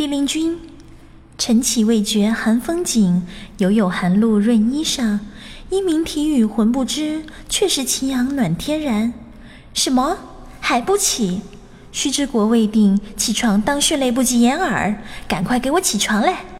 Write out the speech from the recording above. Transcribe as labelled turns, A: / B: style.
A: 帝陵君，晨起未觉寒风紧，犹有寒露润衣裳。一鸣啼语浑不知，却是晴阳暖天然。什么还不起？须知国未定，起床当血泪不及掩耳。赶快给我起床嘞！